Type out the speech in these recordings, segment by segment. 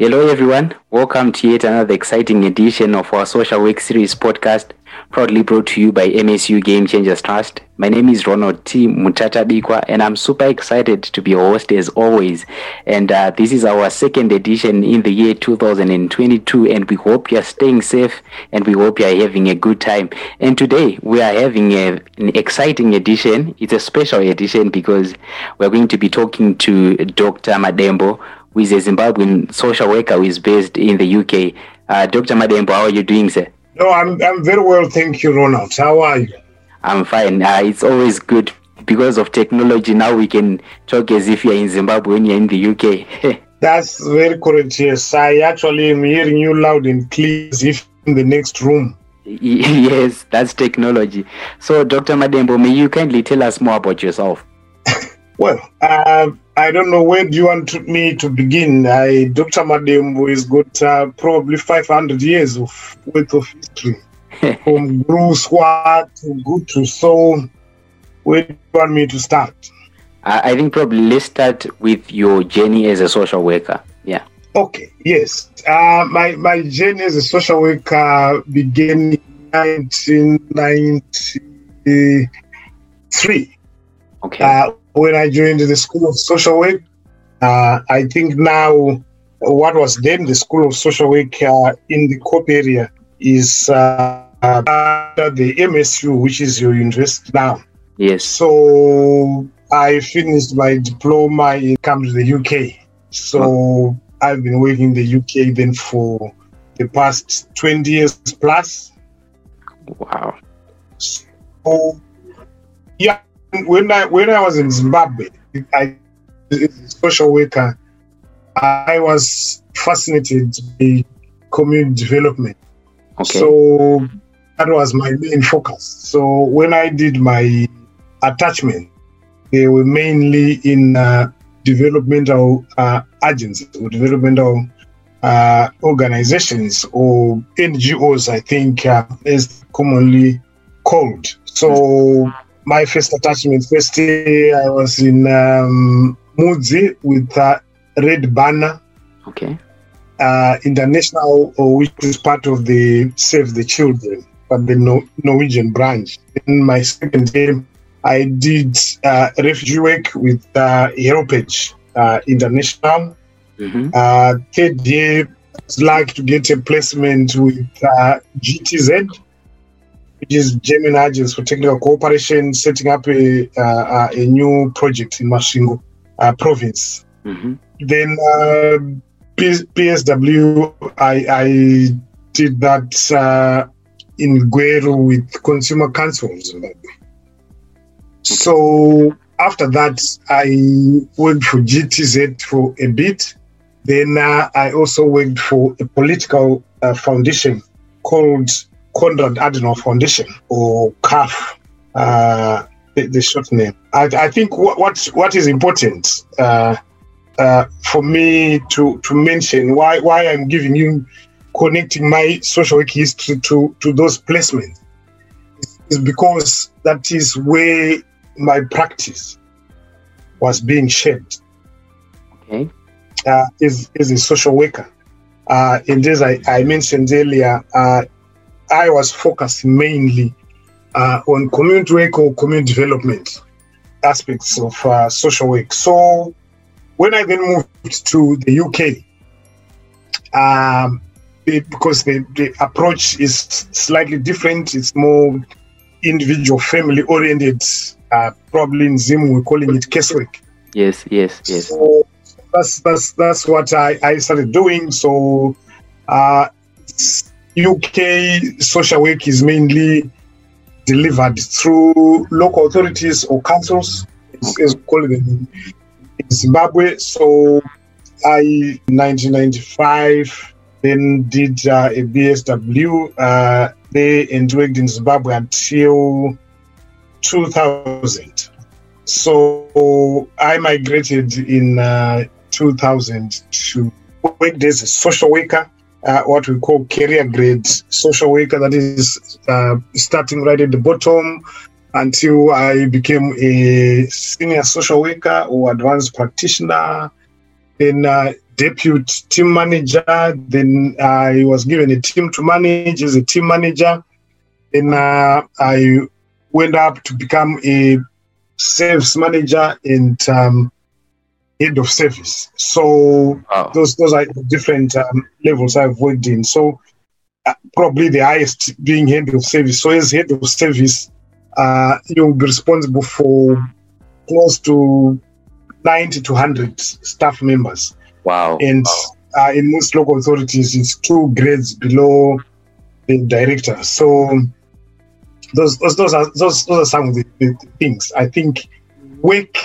Hello, everyone. Welcome to yet another exciting edition of our Social Work Series podcast, proudly brought to you by MSU Game Changers Trust. My name is Ronald T. Mutata Bikwa, and I'm super excited to be your host as always. And uh, this is our second edition in the year 2022, and we hope you're staying safe and we hope you're having a good time. And today we are having a, an exciting edition. It's a special edition because we're going to be talking to Dr. Madembo is a Zimbabwean social worker who is based in the UK. Uh, Dr. Madembo, how are you doing, sir? No, I'm, I'm very well, thank you, Ronald. How are you? I'm fine. Uh, it's always good because of technology. Now we can talk as if you're in Zimbabwe when you're in the UK. That's very correct, yes. I actually am hearing you loud and clear as if in the next room. yes, that's technology. So, Dr. Madembo, may you kindly tell us more about yourself? Well, uh, I don't know where do you want to, me to begin. I, Dr. Madembo has got uh, probably 500 years of worth of history. From Guru Squad to Good to Soul. Where do you want me to start? I I think probably let's start with your journey as a social worker. Yeah. Okay, yes. Uh, my, my journey as a social worker began in 1993 Okay. uh, when I joined the School of Social Work. Uh, I think now what was then the School of Social Work uh, in the COP area is uh, uh, the MSU, which is your university now. yes. So I finished my diploma in come to the UK. So I've been working in the UK then for the past 20 years plus. Wow. So yeah, when I when I was in Zimbabwe, I as social worker, I was fascinated by community development. Okay. So that was my main focus. So when I did my attachment, they were mainly in uh, developmental uh, agencies or developmental uh, organizations or NGOs, I think uh, is commonly called. So my first attachment, first year I was in um, Mudzi with uh, Redd Barna okay. uh, International, uh, which is part of the Save the Children, but the no- Norwegian branch. In my second year, I did uh, refugee work with uh, Helpage uh, International. hmm Uh, third year, I was lucky to get a placement with uh, GTZ, which is German Agents for Technical Cooperation, setting up a, uh, uh, a new project in Masvingo uh, province hmm then uh, P- PSW, I, I did that uh, in Gweru with Consumer Council of Zimbabwe. So after that, I worked for GTZ for a bit. Then uh, I also worked for a political uh, foundation called Konrad Adenauer Foundation or KAF, uh, the, the short name. I, I think what, what what is important uh, uh, for me to to mention why why I'm giving you connecting my social work history to to those placements is because that is where my practice was being shaped Okay. uh, as, as a social worker. Uh, and as I, I mentioned earlier, uh, I was focused mainly uh, on community work or community development aspects of uh, social work. So when I then moved to the UK, um, it- because the, the approach is slightly different, it's more individual, family oriented. Uh, probably in Zim, we're calling it casework. Yes. Yes. Yes. So that's that's that's what I, I started doing. So uh, UK social work is mainly delivered through local authorities or councils, as as we call it in, Zimbabwe. So I, in 1995, then did uh, a BSW uh, there and worked in Zimbabwe until 2000. So I migrated in uh, 2000 to work as a social worker, uh, what we call career grade social worker, that is uh, starting right at the bottom until I became a senior social worker or advanced practitioner. Then uh, deputy team manager. Then I was given a team to manage as a team manager. Then uh, I went up to become a sales manager and um, head of service. So Wow. those those are different um, levels I've worked in. So uh, probably the highest being head of service. So as head of service, uh, you'll be responsible for close to 90 to 100 staff members. Wow. And uh, in most local authorities, it's two grades below the director. So those those, those are those, those are some of the, the things I think work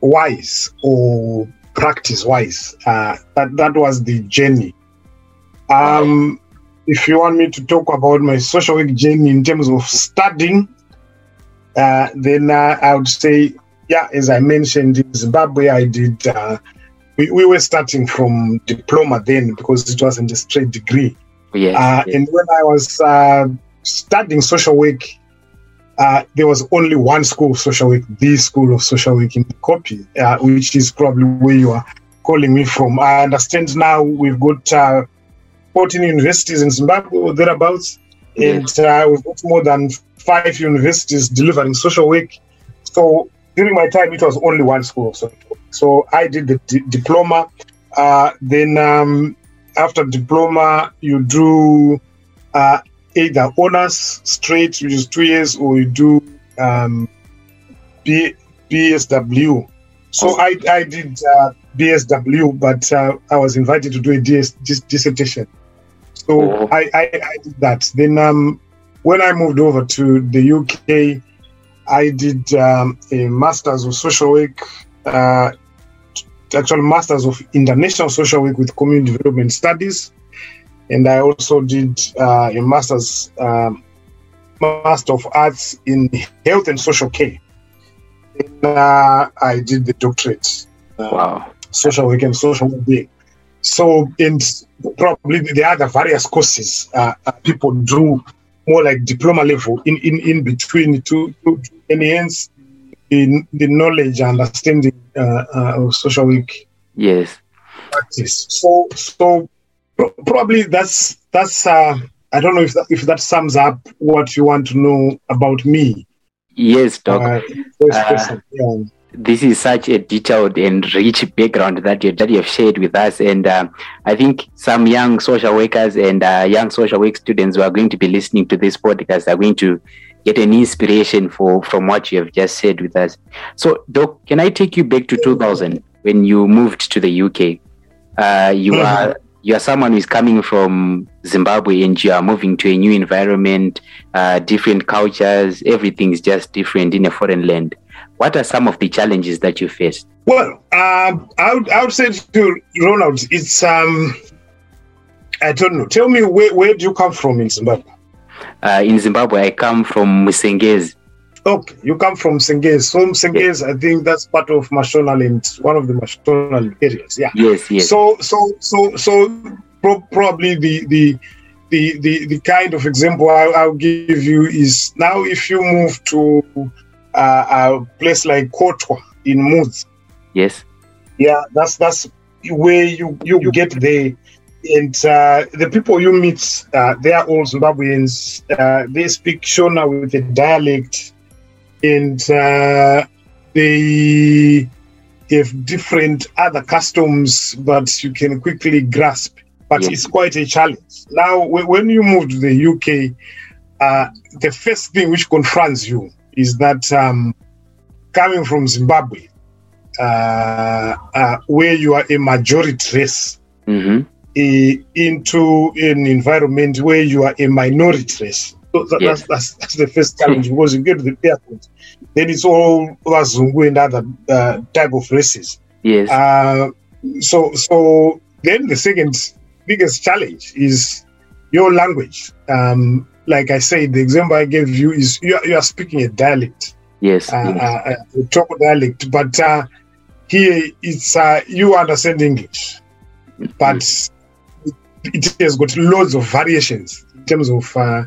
wise or practice wise. Uh, that that was the journey. Um, if you want me to talk about my social work journey in terms of studying, uh, then uh, I would say, yeah, as I mentioned, in Zimbabwe, I did. Uh, we, we were starting from diploma then because it wasn't a straight degree. yes. Uh, yes. And when I was uh, studying social work, uh, there was only one school of social work, the School of Social Work in Kopi, uh, which is probably where you are calling me from. I understand now we've got uh, 14 universities in Zimbabwe or thereabouts, and uh, we've got more than five universities delivering social work. So during my time, it was only one school of social work. So I did the di- diploma. Uh, then um, after diploma, you do uh, either honors straight, which is two years, or you do um, B- BSW. So I, I did uh, BSW, but uh, I was invited to do a DS, dis- dissertation. So Oh. I, I, I did that. Then um, when I moved over to the UK, I did um, a master's of social work, uh, actually masters of international social work with community development studies, and I also did uh, a master's um, master of arts in health and social care. And uh, I did the doctorate, uh, wow. social work and social well-being. So, and probably the other various courses uh, uh, people do more like diploma level in, in, in between to, to, enhance the, the knowledge and understanding uh, of social work Yes. practice. So, so probably that's that's. Uh, I don't know if that, if that sums up what you want to know about me. Yes, Doc. Uh, first Uh. Yeah. this is such a detailed and rich background that you that you have shared with us, and um, I think some young social workers and uh, young social work students who are going to be listening to this podcast are going to get an inspiration for from what you have just said with us. So, Doc, can I take you back to 2000 when you moved to the UK? Uh, you are you are someone who is coming from Zimbabwe and you are moving to a new environment, uh, different cultures, everything is just different in a foreign land. What are some of the challenges that you faced? Well, um, I would I would say to Ronald, it's um, I don't know. Tell me where where do you come from in Zimbabwe? Uh, in Zimbabwe, I come from Musengezi. Okay, you come from Sengez. So Sengez, I think that's part of Mashonaland, one of the Mashonaland areas. Yeah. Yes, yes. So so so so pro- probably the the the the the kind of example I, I'll give you is now if you move to uh, a place like Kotwa in Mudzi, yes. yeah, that's that's where you you get there, and uh, the people you meet, uh, they are all Zimbabweans. Uh, they speak Shona with a dialect, and uh, they have different other customs, but you can quickly grasp. But Yeah. it's quite a challenge. Now, wh- when you move to the UK, uh, the first thing which confronts you is that um, coming from Zimbabwe, uh, uh, where you are a majority race, hmm eh, into an environment where you are a minority race. So that, Yes. that's, that's, that's the first challenge because you get to the airport, then it's all Wazungu and other uh, type of races. Yes. Uh, so, so then the second biggest challenge is your language. Um, like I said, the example I gave you is you are, you are speaking a dialect yes. uh, yes. uh, uh, talk dialect, but uh, here it's uh, you understand English, but it, it has got loads of variations in terms of uh,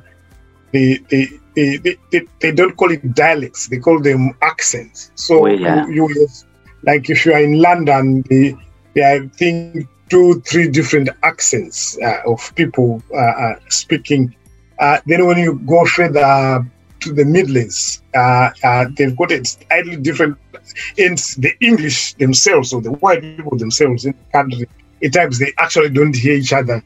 they, they, they, they, they, they don't call it dialects; they call them accents. So Oh, yeah. you, you like if you are in London, they, they I think two, three different accents uh, of people uh, uh, speaking. Uh, then when you go further to the Midlands, uh, uh, they've got it slightly different. And the English themselves, or the white people themselves in the country, at times they actually don't hear each other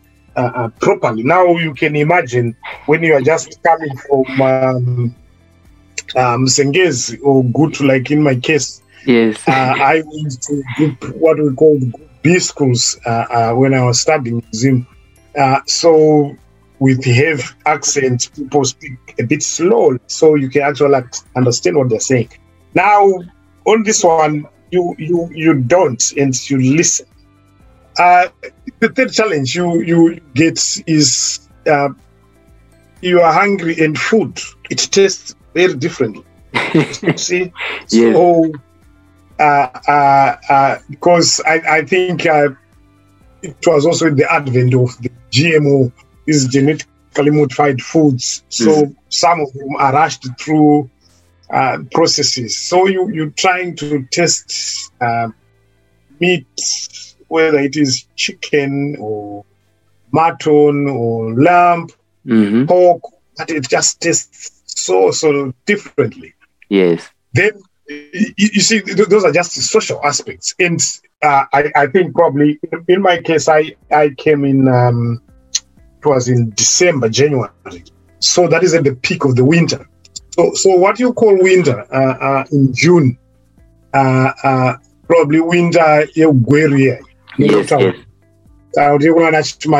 properly. Now you can imagine when you are just coming from um, um, Sengezi or Gutu, like in my case, Yes. uh, I went to group, what we call B schools uh, uh, when I was studying Zim. Uh, so with heavy accent, people speak a bit slow, so you can actually understand what they're saying. Now, on this one, you you you don't, and you listen. Uh, the third challenge you you get is uh, you are hungry and food it tastes very differently. See, Yes. so uh, uh, uh, because I, I think uh, it was also the advent of the GMO, these genetically modified foods. So some of them are rushed through uh, processes. So you you're trying to test uh, meat, whether it is chicken or mutton or lamb, hmm pork, but it just tastes so so differently. Yes. then you, you see th- those are just social aspects. And uh, I, I think probably in my case i i came in um it was in december january. So that is at the peak of the winter. So so what you call winter uh, uh, in june uh, uh, probably winter yeugweria Yes. Yes.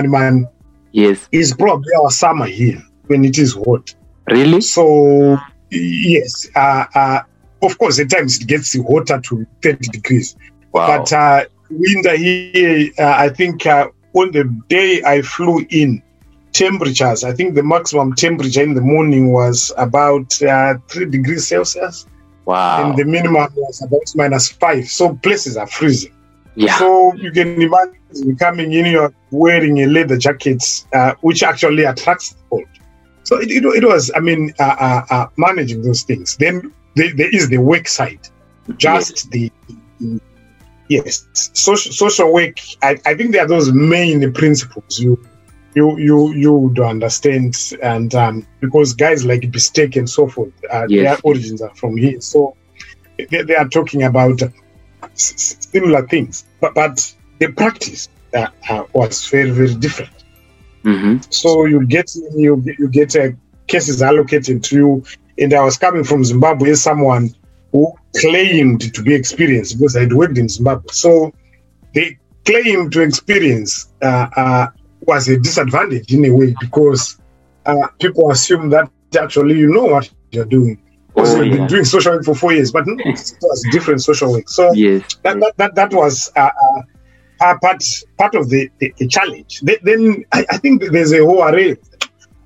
man Yes. is probably our summer here when it is hot Really? so yes, uh, uh, of course, at times it gets hotter to 30 degrees. Wow. But uh, winter here, uh, I think uh, on the day I flew in, temperatures, I think the maximum temperature in the morning was about uh, 3 degrees Celsius, wow. and the minimum was about minus 5. So places are freezing. Yeah. So you can imagine coming in, you're wearing a leather jacket, uh, which actually attracts the cold. So it, it, it was, I mean, uh, uh, uh, managing those things. Then there, there is the work side, just the, the- yes, social, social work. I, I think there are those main principles you you you you would understand, and um, because guys like Biestek and so forth, uh, Yes. their origins are from here, so they, they are talking about similar things, but but the practice uh, uh, was very very different. hmm So you get you you get uh, cases allocated to you, and I was coming from Zimbabwe as someone who claimed to be experienced because I'd worked in Zimbabwe. So the claim to experience uh, uh, was a disadvantage in a way because uh, people assume that actually you know what you're doing. Because Oh, you've yeah. been doing social work for four years, but no, it was different social work. So Yes. that, that, that, that was uh, uh, part part of the, the, the challenge. Th- Then I, I think there's a whole array.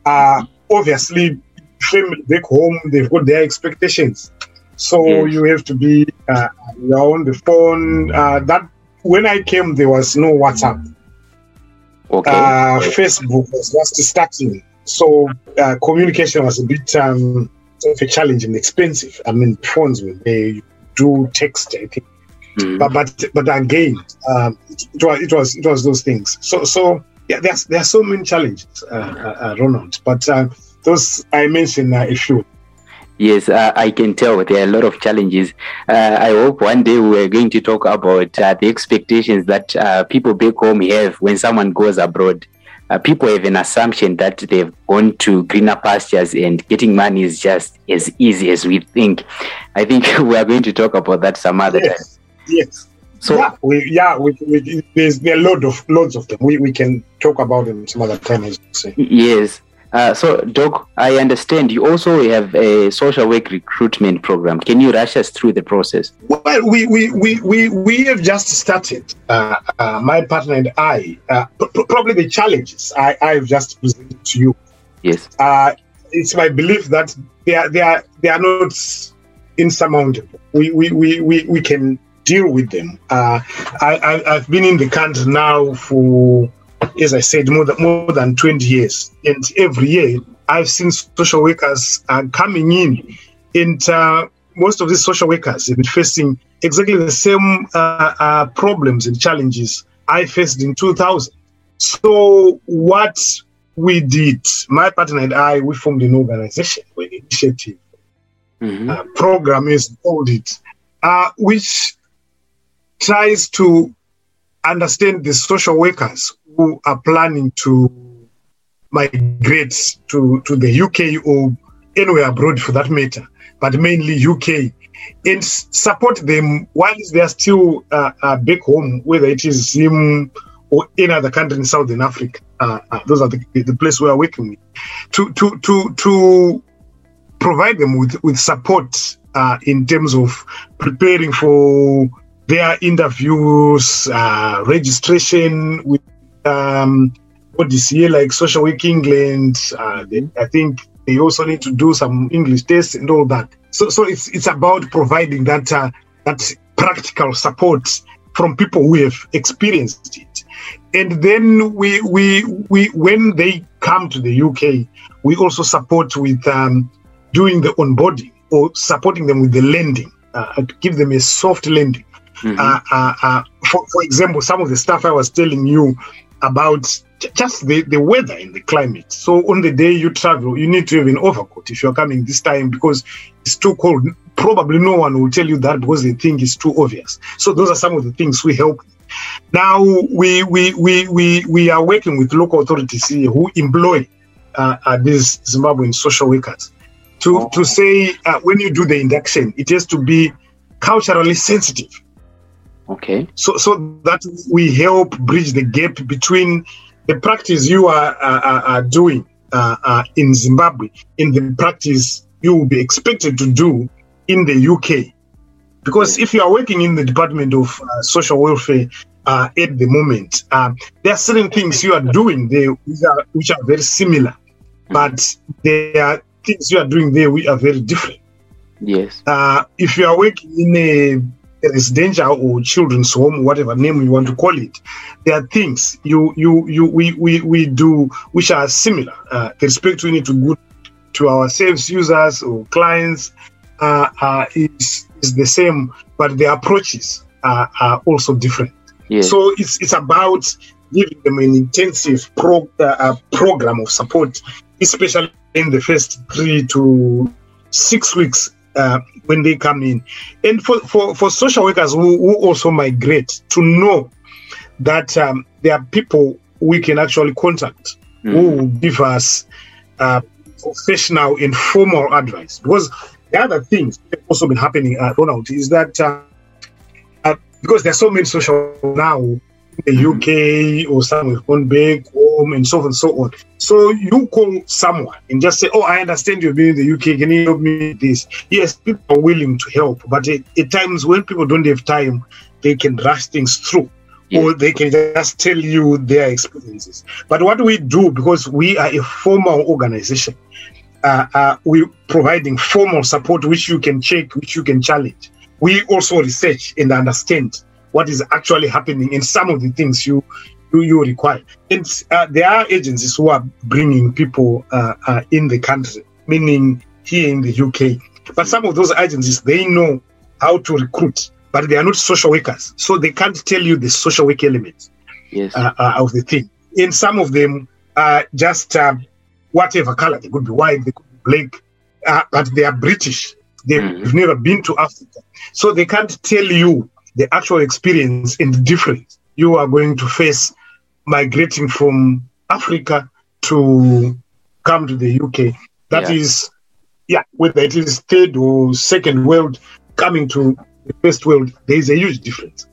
Uh, obviously, family back home they've got their expectations, so Yes. you have to be uh, on the phone. Uh, that when I came, there was no WhatsApp. Okay. Uh, Facebook was just starting, so uh, communication was a bit um, of a challenge and expensive. I mean, phones when they do text, I think Mhm. but but but again, um, it, it was it was it was those things. So so yeah, there's there are so many challenges, uh, uh, uh, Ronald. But uh, those I mentioned are a few. Yes, uh, I can tell there are a lot of challenges. Uh, I hope one day we're going to talk about uh, the expectations that uh, people back home have when someone goes abroad. Uh, people have an assumption that they've gone to greener pastures and getting money is just as easy as we think. I think we are going to talk about that some other time. Yes, yes. So, yeah, we yeah we, we, there's there are load of loads of them. We, we can talk about them some other time, as you say. yes. Uh, so, Doc, I understand you also have a social work recruitment program. Can you rush us through the process? Well, we we, we, we, we have just started. Uh, uh, my partner and I. Uh, pr- probably the challenges I I have just presented to you. Yes. uh, it's my belief that they are they are they are not insurmountable. We we, we, we, we can deal with them. Uh, I, I I've been in the country now for, as I said, more than more than twenty years, and every year I've seen social workers uh, coming in, and uh, most of these social workers have been facing exactly the same uh, uh, problems and challenges I faced in 2000. So what we did, my partner and I, we formed an organization, an initiative, Mhm. uh, program is called it, uh, which tries to understand the social workers who are planning to migrate to, to the UK or anywhere abroad for that matter, but mainly UK, and support them while they are still uh, uh, back home, whether it is Zim or any other country in Southern Africa. Uh, uh, those are the, the place we are working. To, to, to, to provide them with, with support uh, in terms of preparing for their interviews, uh, registration with um, ODCA like Social Work England. Uh, they, I think they also need to do some English tests and all that. So, so it's it's about providing that uh, that practical support from people who have experienced it, and then we we we when they come to the UK, we also support with um, doing the onboarding or supporting them with the lending, uh, to give them a soft lending. Mhm. Uh, uh, uh, for, for example, some of the stuff I was telling you about just the, the weather and the climate. So on the day you travel, you need to have an overcoat if you're coming this time because it's too cold. Probably no one will tell you that because they think it's too obvious. So those are some of the things we help. Now we we we we, we are working with local authorities here who employ uh, uh, these Zimbabwean social workers to Oh. to say uh, when you do the induction, it has to be culturally sensitive Okay. so so that we help bridge the gap between the practice you are, are, are- doing uh, uh, in Zimbabwe and the practice you will be expected to do in the UK. Because if you are working in the Department of uh, Social Welfare uh, at the moment, uh, there are certain things you are doing there which are, which are very similar, but there are things you are doing there which are very different Yes. uh, if you are working in a, a danger or children's home, whatever name you want to call it, there are things you you you we we, we do which are similar. Uh, the respect we need to good to our service users or clients uh, uh, is is the same, but the approaches are, are also different. So it's it's about giving them an intensive pro, uh, uh, program of support, especially in the first three to six weeks uh, when they come in. And for, for, for social workers who, who also migrate to know that um, there are people we can actually contact who Mhm. will give us uh, professional and formal advice. Because the other things that have also been happening, uh, Ronald, is that uh, uh, because there's so many social now in the UK or some have gone back home and so on and so on. So you call someone and just say, "Oh, I understand you've been in the UK. Can you help me with this?" Yes, people are willing to help, but at, at times when people don't have time, they can rush things through. Or they can just tell you their experiences. But what we do, because we are a formal organization, uh, uh, we providing formal support which you can check, which you can challenge. We also research and understand what is actually happening in some of the things you you, you require. And uh, there are agencies who are bringing people uh, uh, in the country, meaning here in the UK. But some of those agencies they know how to recruit, but they are not social workers, so they can't tell you the social work elements Yes. uh, uh, of the thing. And some of them are just um, whatever color. They could be white, they could be black, uh, but they are British. They've Mhm. never been to Africa. So they can't tell you the actual experience and the difference you are going to face migrating from Africa to come to the UK. That Yeah. is, yeah, whether it is third or second world coming to the first world, there is a huge difference.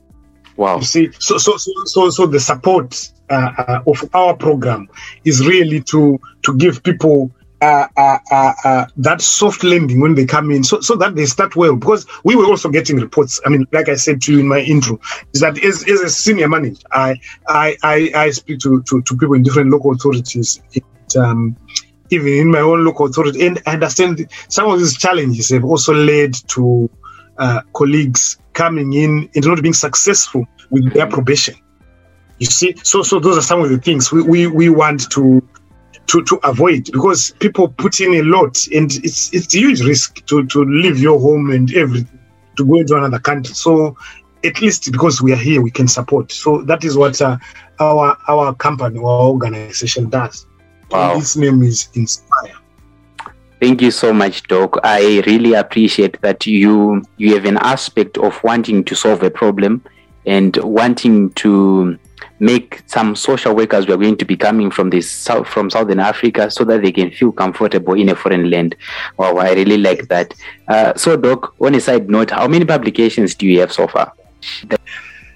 wow. You see, so so so so, so the support uh, uh, of our program is really to to give people uh, uh, uh, uh, that soft landing when they come in, so so that they start well. Because we were also getting reports. I mean, like I said to you in my intro, is that as, as a senior manager, I I I, I speak to, to to people in different local authorities. It, um, even in my own local authority, and I understand some of these challenges have also led to uh, colleagues coming in and not being successful with their probation. You see, so so those are some of the things we, we, we want to to to avoid because people put in a lot and it's it's a huge risk to to leave your home and everything to go into another country. So at least because we are here, we can support. So that is what uh, our our company, our organization does. Wow. And its name is Inspire. Thank you so much, Doc. I really appreciate that you you have an aspect of wanting to solve a problem and wanting to make some social workers who are going to be coming from this south from southern africa so that they can feel comfortable in a foreign land wow i really like that uh, so doc on a side note how many publications do you have so far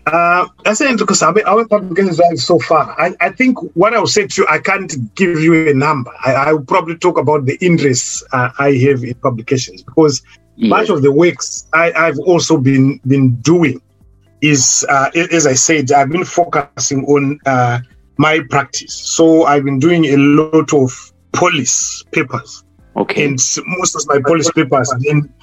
uh, I say because our, our publications are so far. I, I think what I will say to you, I can't give you a number. I, I will probably talk about the interests uh, I have in publications because yes. much of the works I, I've also been been doing is, uh, as I said, I've been focusing on uh, my practice. So I've been doing a lot of police papers. okay And most of my police papers then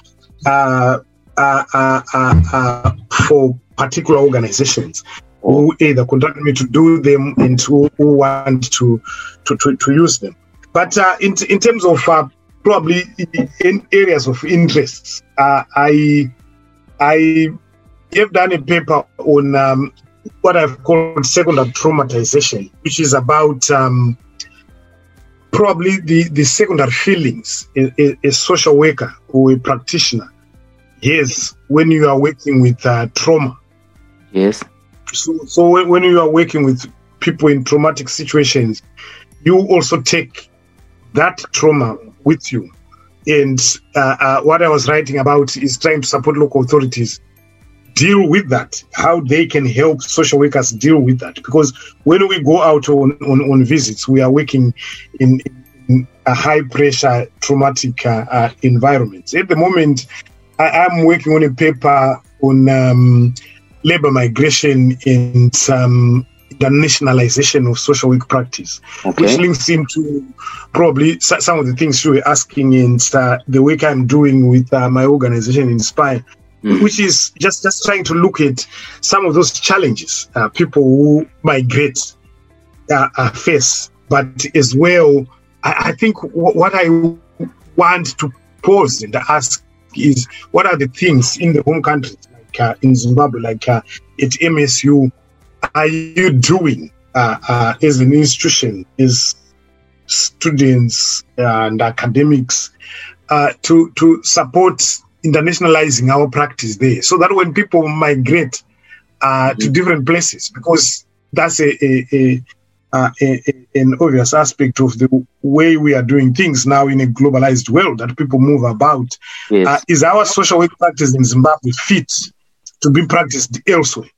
uh, uh, uh, uh, uh, for particular organizations who either contact me to do them and who, who want to, to, to, to use them. But uh, in, in terms of uh, probably in areas of interest, uh, I I have done a paper on um, what I've called secondary traumatization, which is about um, probably the, the secondary feelings a, a, social worker or a practitioner has when you are working with uh, trauma. yes So, so when, when you are working with people in traumatic situations, you also take that trauma with you. And uh, uh, what I was writing about is trying to support local authorities deal with that, how they can help social workers deal with that. Because when we go out on, on, on visits, we are working in, in a high pressure traumatic uh, uh, environment. At the moment, I am working on a paper on um, labor migration and um, the nationalization of social work practice, which okay links into probably some of the things you were asking and uh, the work I'm doing with uh, my organization, Inspire, Mm. which is just, just trying to look at some of those challenges uh, people who migrate uh, uh, face, but as well, I, I think w- what I want to pose and ask is what are the things in the home country, like uh, in Zimbabwe, like uh, at MSU, are you doing uh, as an institution, as students and academics, to to support internationalizing our practice there, so that when people migrate uh, to Mhm. different places, because that's a, a, a, uh, a, a- an obvious aspect of the way we are doing things now in a globalized world that people move about. yes Uh, is our social work practice in Zimbabwe fit to be practiced elsewhere?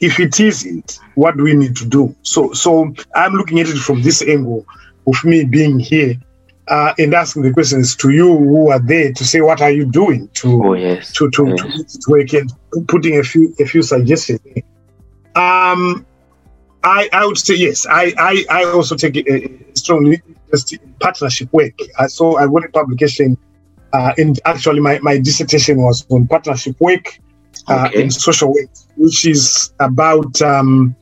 If it isn't, what do we need to do? So, so I'm looking at it from this angle of me being here uh, and asking the questions to you who are there to say, what are you doing to oh yes to to, yes. to it work and putting a few a few suggestions. Um, I I would say yes. I I, I also take a, a strong interest in partnership work. I saw I wrote a publication, uh, and actually my my dissertation was on partnership work uh, Okay. in social work, which is about um,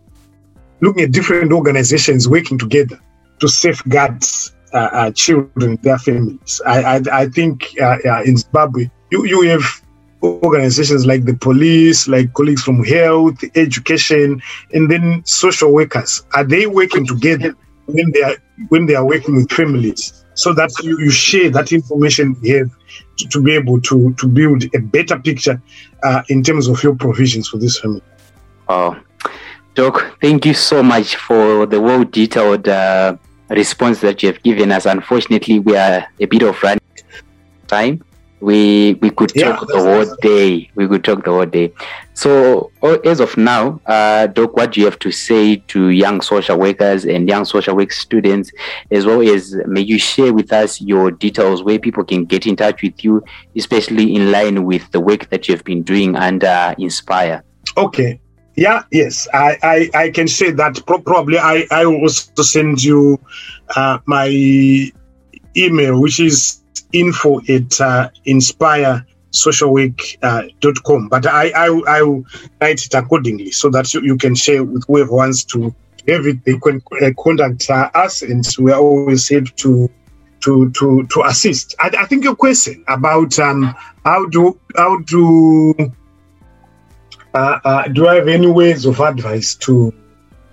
looking at different organizations working together to safeguard uh, uh, children their families. I I, I think uh, uh, in Zimbabwe you you have organizations like the police, like colleagues from health, education, and then social workers. Are they working together when they are when they are working with families? So that you, you share that information you have to, to be able to to build a better picture uh, in terms of your provisions for this family. Oh, Doc, thank you so much for the well detailed uh, response that you have given us. Unfortunately, we are a bit of running time. We we could Yeah, talk the whole day. We could talk the whole day. So, as of now, uh, Doc, what do you have to say to young social workers and young social work students, as well as may you share with us your details where people can get in touch with you, especially in line with the work that you have been doing under Inspire. Okay. Yeah, yes, I, I, I can say that pro- probably I, I will also send you uh, my email, which is info at uh, inspiresocialwork.com. But I, I, I will write it accordingly so that you, you can share with whoever wants to have it. They can uh, contact uh, us, and we are always here to to to to assist. I, I think your question about um, how do how do uh, uh, do I have any ways of advice to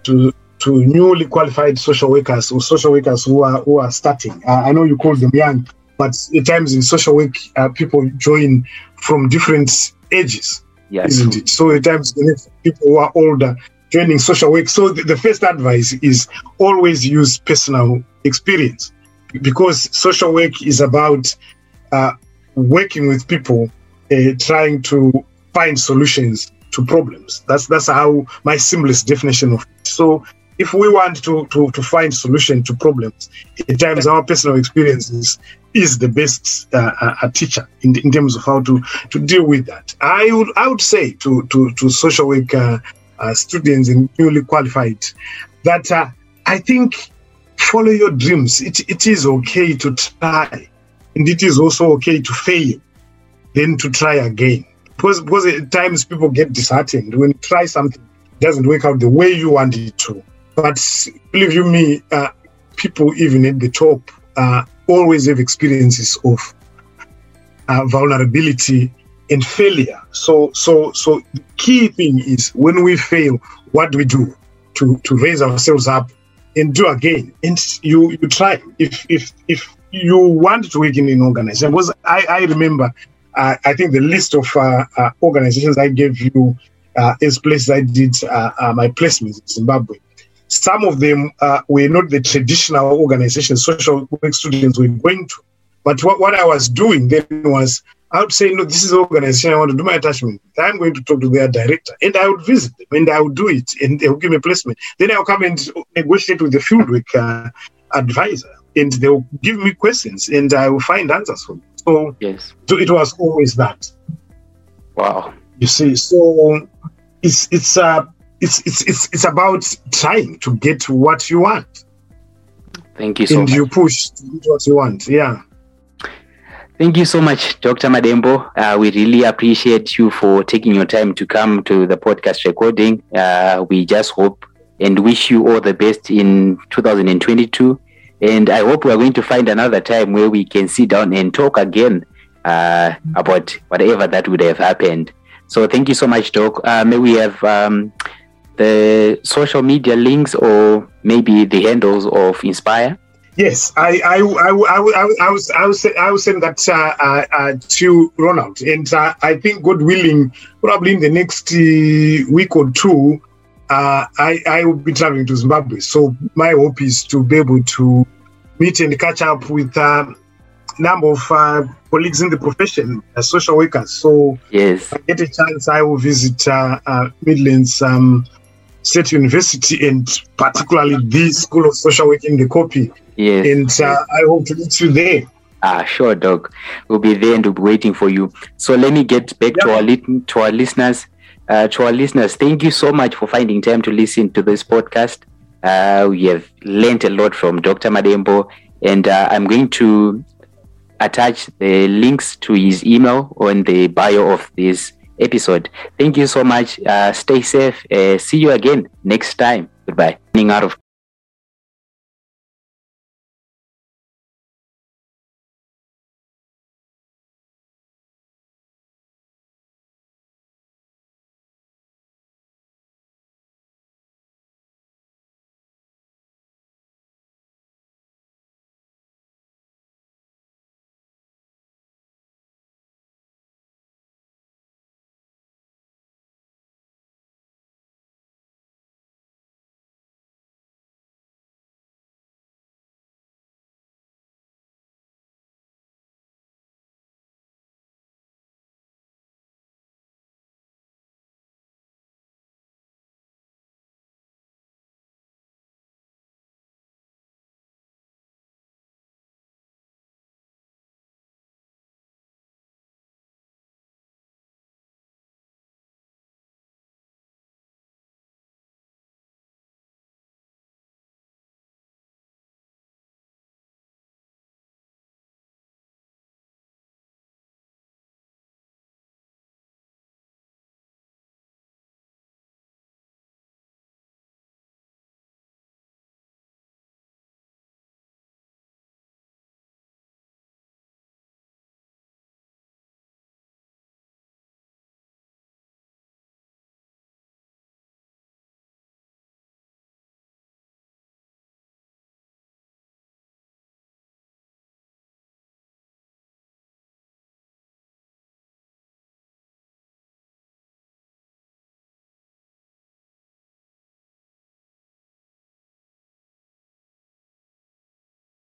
to to newly qualified social workers or social workers who are who are starting? Uh, I know you call them young, but at times in social work, uh, people join from different ages, Yeah. isn't it? So at times people who are older joining social work. So the, the first advice is always use personal experience because social work is about uh, working with people, uh, trying to find solutions to problems. That's that's how my simplest definition of it. So if we want to to, to find solution to problems, at times our personal experiences is the best uh, uh, teacher in, in terms of how to to deal with that. I would I would say to to to social work uh, uh, students and newly qualified that uh, I think follow your dreams. It it is okay to try, and it is also okay to fail, then to try again. Because because at times people get disheartened when you try something doesn't work out the way you want it to. But believe you me, uh, people even at the top uh, always have experiences of uh, vulnerability and failure. So, so, so the key thing is when we fail, what do we do to to raise ourselves up and do again? And you you try. If if if you want to work in an organization, because I I remember, uh, I think the list of uh, uh, organizations I gave you uh, as places I did my placements in Zimbabwe. Some of them were not the traditional organizations social work students were going to. But what, what I was doing then was I would say, no, this is organization I want to do my attachment. I'm going to talk to their director. And I would visit them and I would do it and they will give me a placement. Then I'll come and negotiate with the fieldwork uh, advisor and they'll give me questions and I will find answers for them. So, Yes. so it was always that. Wow. You see, so it's it's uh it's it's it's it's about trying to get what you want. Thank you so and much. you push to get what you want. Yeah. Thank you so much, Dr. Madembo. Uh, we really appreciate you for taking your time to come to the podcast recording. Uh, we just hope and wish you all the best in 2022. And I hope we are going to find another time where we can sit down and talk again uh, about whatever that would have happened. So thank you so much, Doc. Uh, may we have um, the social media links or maybe the handles of Inspire? Yes, I I I I, I, was I I was saying that uh, uh, uh, to Ronald, and uh, I think God willing, probably in the next uh, week or two, uh, I I will be traveling to Zimbabwe. So my hope is to be able to meet and catch up with a number of uh, colleagues in the profession, uh, social workers. So Yes. if I get a chance, I will visit uh, uh, Midlands um, State University and particularly the School of Social Work in the copy. Yes. And uh, I hope to meet you there. Ah, sure, Doc. We'll be there and we'll be waiting for you. So let me get back to our li- to our listeners. Uh, to our listeners, thank you so much for finding time to listen to this podcast. Uh, we have learned a lot from Dr. Madembo, and uh, I'm going to attach the links to his email on the bio of this episode. Thank you so much. Uh, stay safe. Uh, see you again next time. Goodbye. Out of